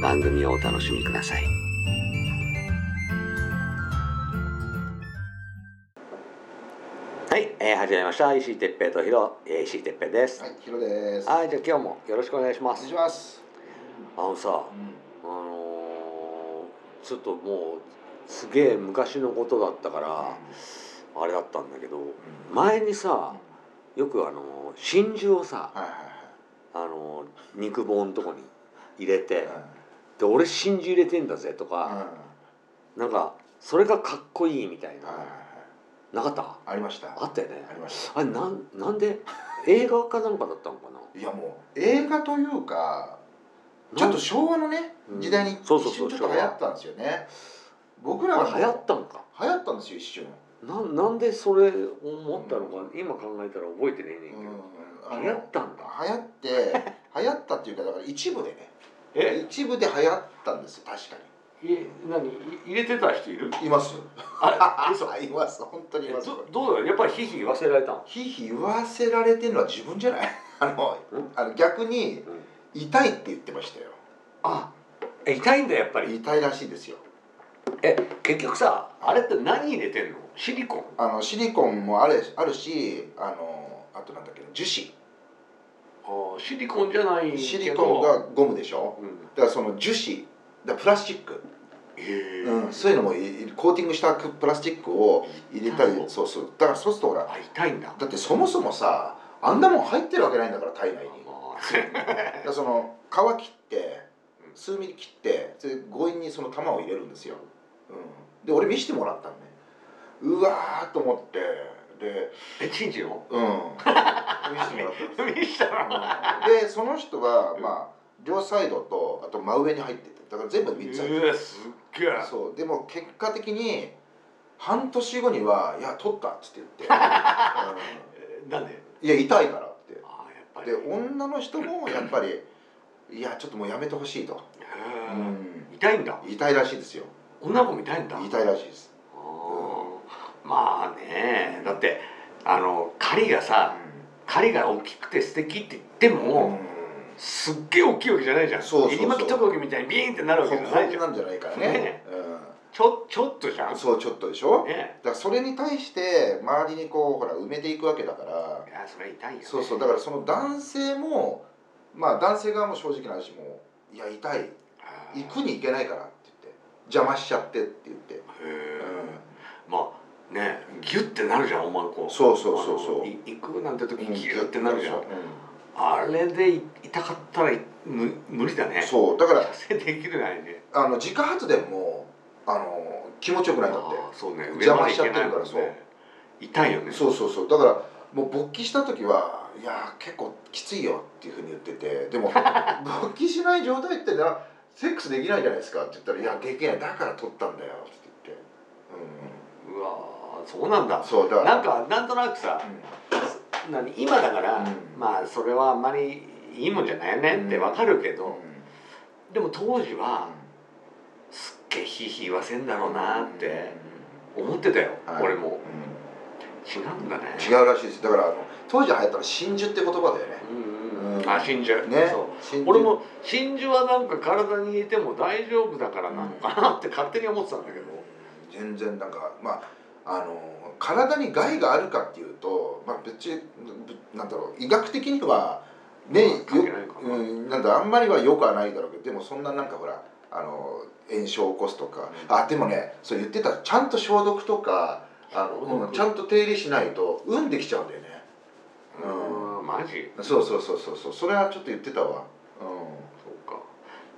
番組をお楽しみください。はい、えー、始めました。石井哲平とヒロ、えー、石井哲平です。はい、ヒロです。はい、じゃあ今日もよろしくお願いしまお願いす。します。あのさ、うんあのーちょっともうすげえ昔のことだったからあれだったんだけど前にさよくあの真珠をさはいはいあの肉棒のとこに入れてはい。で俺真珠入れてんだぜとかなんかそれがかっこいいみたいな。なかった？ありました。あったよね。ありましあれなんなんで？映画かなんかだったのかな？た。いやもう映画というか、ちょっと昭和のねうん。時代に一そうそうそう瞬ちょっと流行ったんですよね。僕らが流行ったのか？流行ったんですよ一瞬。なんなんでそれ思ったのか今考えたら覚えてねえねんけど、流行ったんだ。流行って流行ったっていうかだから一部でねえ？一部で流行ったんですよ確かい何？い入れてた人いる？にいますあれ？嘘？います。本当にいます。どどうだよやっぱりひひ言わせられたの？ひいひい言わせられてるのは自分じゃない？あのうん？あの逆に痛いって言ってましたよ。あえ痛いんだやっぱり？痛いらしいですよ。え結局さあれって何入れてんの？シリコン？あのシリコンもあるあるしあのあとなんだっけな樹脂。あシリコンじゃないけど。シリコンがゴムでしょ？うん。だからその樹脂。だプラスチック、うん、そういうのもいコーティングしたプラスチックを入れたりそうそう。だからそうするとほらあ痛いんだ。だってそもそもさあんなもん入ってるわけないんだから体内に。あだその皮切って数ミリ切ってで強引にその玉を入れるんですよ、うん、で俺見せてもらったのね。うわーと思ってでえチンチンのうん。見せてもらったんです見したらでその人はまあ両サイドとあと真上に入ってて。だから全部で3つ入ってうわすっげえ。るそう。でも結果的に半年後には「いや取った」っつって言って、えなんで？うん、いや痛いからって。あやっぱり。で女の人もやっぱり「いやちょっともうやめてほしい」と、へうえん、痛いんだ。痛いらしいですよ。女の子も痛いんだ。痛いらしいです、まあね。だってあの狩りがさ狩りが大きくて素敵って言ってうも、ん、すっげえ大きいわけじゃないじゃん。入り巻きトカゲみたいにビーンってなるわそけじゃないじゃん。こなんじゃないからね。ね。ちょちょっとじゃうん。ん、そうちょっとでしょ？ね。だからそれに対して周りにこうほら埋めていくわけだから。いやそれは痛いよ、ね、そうそう。だからその男性もまあ男性側も正直な話もういや痛い。行くに行けないからって言って。邪魔しちゃってって言って、へうえん、まあねギュッてなるじゃんおまんこ。そうそうそうそう。行くなんて時ギュッてなるじゃん、うあれでい痛かったらむ無理だね。んそうだから射精できるないね。あの自家発電もあの気持ちよくないんだって。そうね。邪魔しちゃってるから上まで行けないもんね。痛いよね。そうそうそう。だからもう勃起した時はいや結構きついよっていうふうに言ってて。でも 勃起しない状態ってなセックスできないじゃないですかって言ったら「いやできない。だから取ったんだよ」って言って、うわーそうなんだ。うん、そうだから。なんかなんとなくさう何今だから、うん。まあそれはあんまりいいもんじゃないよねってわかるけど、ん。でも当時はすっげえヒーヒー言わせんだろうなって思ってたよ、はい。俺も。うん。違うんだね。違うらしいです。だからあの当時流行ったの真珠って言葉だよね。うんあ真珠。ね。俺も真珠はなんか体に入れても大丈夫だからなのかなって勝手に思ってたんだけど、全然なんかまああの体に害があるかっていうと、まあ、別にぶなんだろう医学的にはねうん、なんだあんまりはよくはないだろうけどでもそんななんかほらあの炎症を起こすとか、あでもねそう言ってたちゃんと消毒とかあの、うんちゃんと手入れしないと産んできちゃうんだよね。うんマジ？そうそうそうそうそうそれはちょっと言ってたわ。うそうか。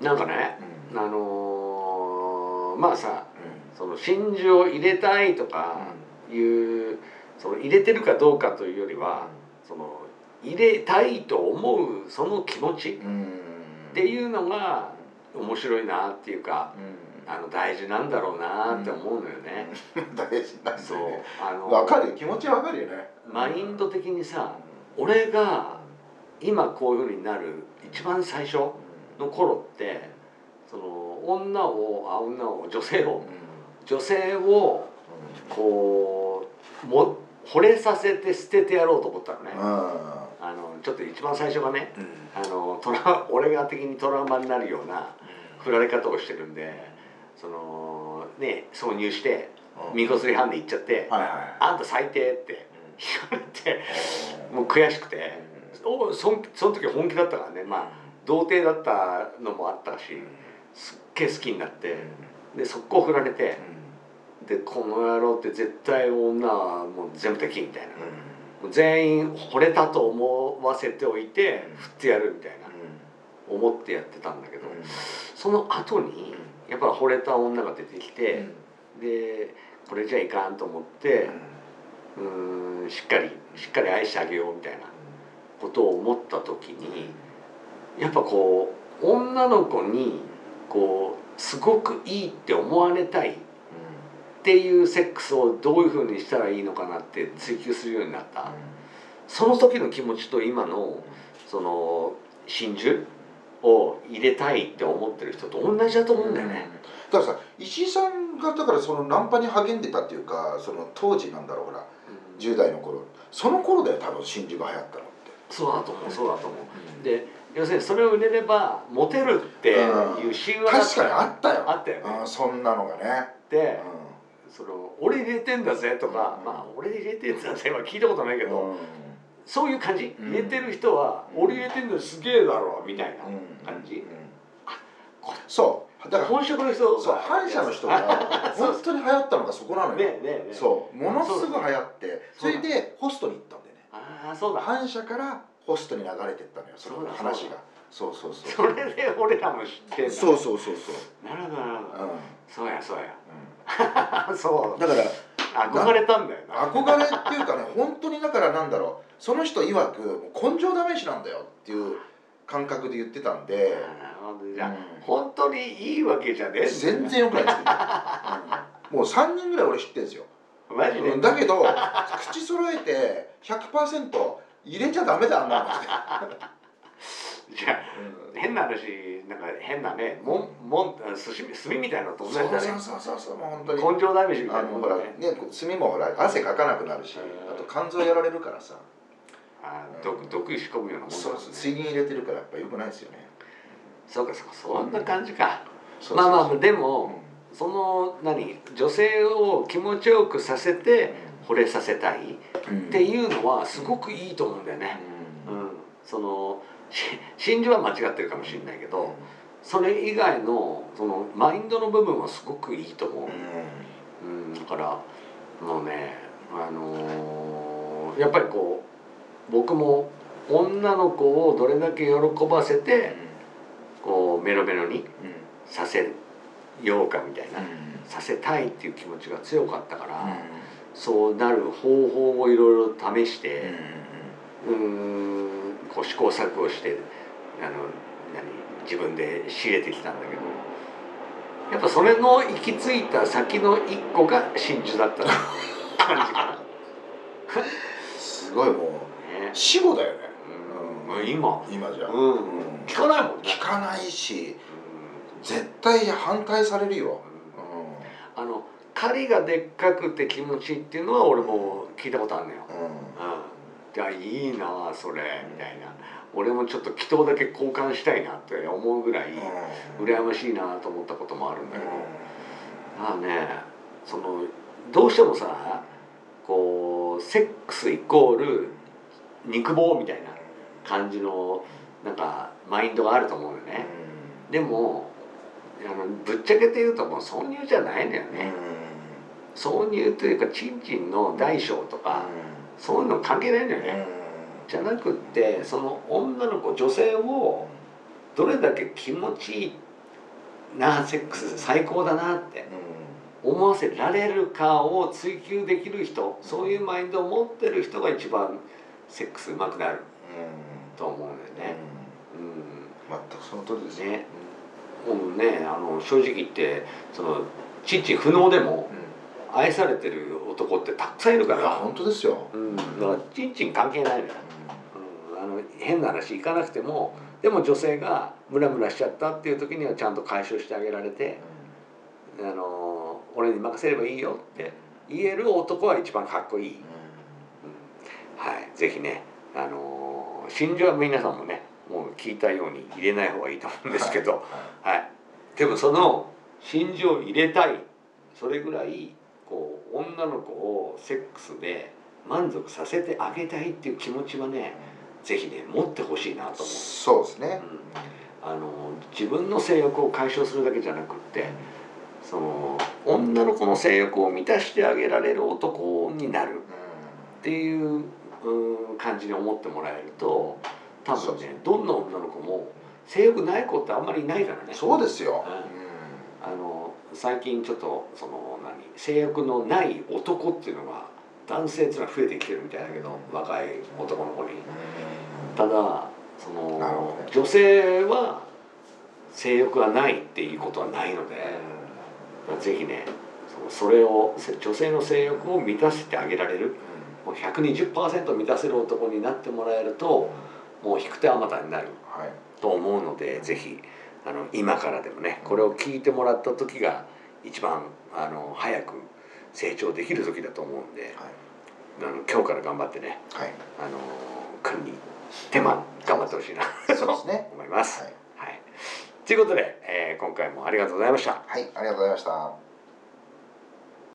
なんかねんうん。あのーまあさうその真珠を入れたいとかいうその入れてるかどうかというよりはその入れたいと思うその気持ちっていうのが面白いなっていうかうん。あの大事なんだろうなって思うのよね。大事なんだそう。よねあのわかるよ。気持ちはわかるよね。マインド的にさ俺が今こういうふうになる一番最初の頃ってその女をあ女を女性を女性をこうも惚れさせて捨ててやろうと思ったのね。あのちょっと一番最初がねあのトラ 俺が的にトラウマになるような振られ方をしてるんでそのね挿入して見こすりハンで行っちゃってはいはい「あんた最低」って言われてもう悔しくておそんその時本気だったからね。まあ童貞だったのもあったしすっげえ好きになってで速攻振られてでこの野郎って絶対女はもう全部敵みたいな。全員惚れたと思わせておいて振ってやるみたいな。思ってやってたんだけどその後にやっぱ惚れた女が出てきてでこれじゃいかんと思ってうーんしっかりしっかり愛してあげようみたいなことを思った時にやっぱこう女の子にこうすごくいいって思われたいっていうセックスをどういうふうにしたらいいのかなって追求するようになった。その時の気持ちと今のその真珠を入れたいって思ってる人と同じだと思うんだよね。だからさ石井さんがだからそのナンパに励んでたっていうかその当時なんだろうほら10代の頃。その頃だよ多分真珠が流行ったのって。そうだと思うそうだと思う。で要するにそれを入れればモテるっていう神話だ確かにあったよ。あったよね。うんそんなのがね。でその俺入れてんだぜとか、うん。まあ俺入れてんだぜは聞いたことないけど、うん。そういう感じ。うん。入れてる人は、うん。俺入れてんだすげえだろみたいな感じ、うん。そう。だから本職の人そう反社の人が本当に流行ったのがそこなのよ、ねえねえねえ。そう。ものすぐ流行ってそれでホストに行ったんだよね。ああそうだ。反社からホストに流れてったのよその？話が。そうそうそう。それで俺らも知ってんだ。そうそうそうそう。なるほどな。るほど、うん。そうやそうや。う そんだからう憧れたんだよな。憧れっていうかね 本当にだからなんだろう。その人曰く根性試しなんだよっていう感覚で言ってたんで、なるほど。じゃあ、うん。本当にいいわけじゃねえ全然よくないですけど、うん。もう3人ぐらい俺知ってるんですよ、マジで、うん。だけど口揃えて100%入れちゃダメだあんなの。って、じゃあ変な話なんか変なねもんもん寿司炭みたいなのと同じだね。そうそうそうそうもう本当に。根性試しみたいなあのほらねね炭もほら汗かかなくなるしうん。あと肝臓やられるからさ。あ毒毒仕込むようなもんだそうもんね水銀入れてるからやっぱよくないですよね。そうかそうかそんな感じか、そうそうそう。まあまあでうん。も、その何女性を気持ちよくさせて惚れさせたいっていうのはすごくいいと思うんだよね、うん、そのし真珠は間違ってるかもしれないけどそれ以外のそのマインドの部分はすごくいいと思う、うん、だからもうねあのーやっぱりこう僕も女の子をどれだけ喜ばせてこうメロメロにさせようかみたいな、させたいっていう気持ちが強かったから、そうなる方法をいろいろ試して、うーんこう試行錯誤してあの何自分で仕入れてきたんだけど。やっぱそれの行き着いた先の一個が真珠だった感じかすごいもうな、ね。死後だよね。うん、今、今じゃ。うん、聞かないもんね。聞かないしう絶対反対されるよ、ん。あの狩りがでっかくて気持ちいいっていうのは俺も聞いたことあるのよ、うん。うん、じゃあいいなあそれみたいな。俺もちょっと祈祷だけ交換したいなって思うぐらい羨ましいなと思ったこともあるんだけど、まあねそのどうしてもさこうセックスイコール肉棒みたいな感じのなんかマインドがあると思うよね。でもあのぶっちゃけて言うともう挿入じゃないのようん。ね、挿入というかチンチンの大小とか、うそういうの関係ないのよん。ね、じゃなくってその女の子女性をどれだけ気持ちいいなセックス最高だなって思わせられるかを追求できる人そういうマインドを持ってる人が一番セックスうまくなると思うんだよね。うん。全くその通りですよ。ね。もうねあの正直言ってそのチンチン不能でもうん愛されてる男ってたくさんいるから、本当ですよ。うん、だからチンチン関係ないのよ、うん、あの変な話いかなくてもでも女性がムラムラしちゃったっていう時にはちゃんと解消してあげられて「あの俺に任せればいいよ」って言える男は一番かっこいい、はい。ぜひねあの心情は皆さんもねもう聞いたように入れない方がいいと思うんですけど、はい、でもその心情を入れたい。それぐらいこう女の子をセックスで満足させてあげたいっていう気持ちはねぜひね持ってほしいなと思う。そうですね。あの自分の性欲を解消するだけじゃなくってその女の子の性欲を満たしてあげられる男になる。っていううん感じに思ってもらえると多分ねどんな女の子も性欲ない子ってあんまりいないからね。そうですよ。あの最近ちょっとその何性欲のない男っていうのが男性っていうのは増えてきてるみたいだけど若い男の子に。ただその、女性は性欲がないっていうことはないので、ぜひねそれをせ女性の性欲を満たしてあげられる。もう120%満たせる男になってもらえるともう引く手あまたになるはい。と思うのでぜひあの今からでもねこれを聞いてもらった時が一番あの早く成長できる時だと思うんであの今日から頑張ってねはい。あの君に手間頑張ってほしいなそうですね。思います。はい。はい、ということで、えー今回もありがとうございました。はいありがとうございました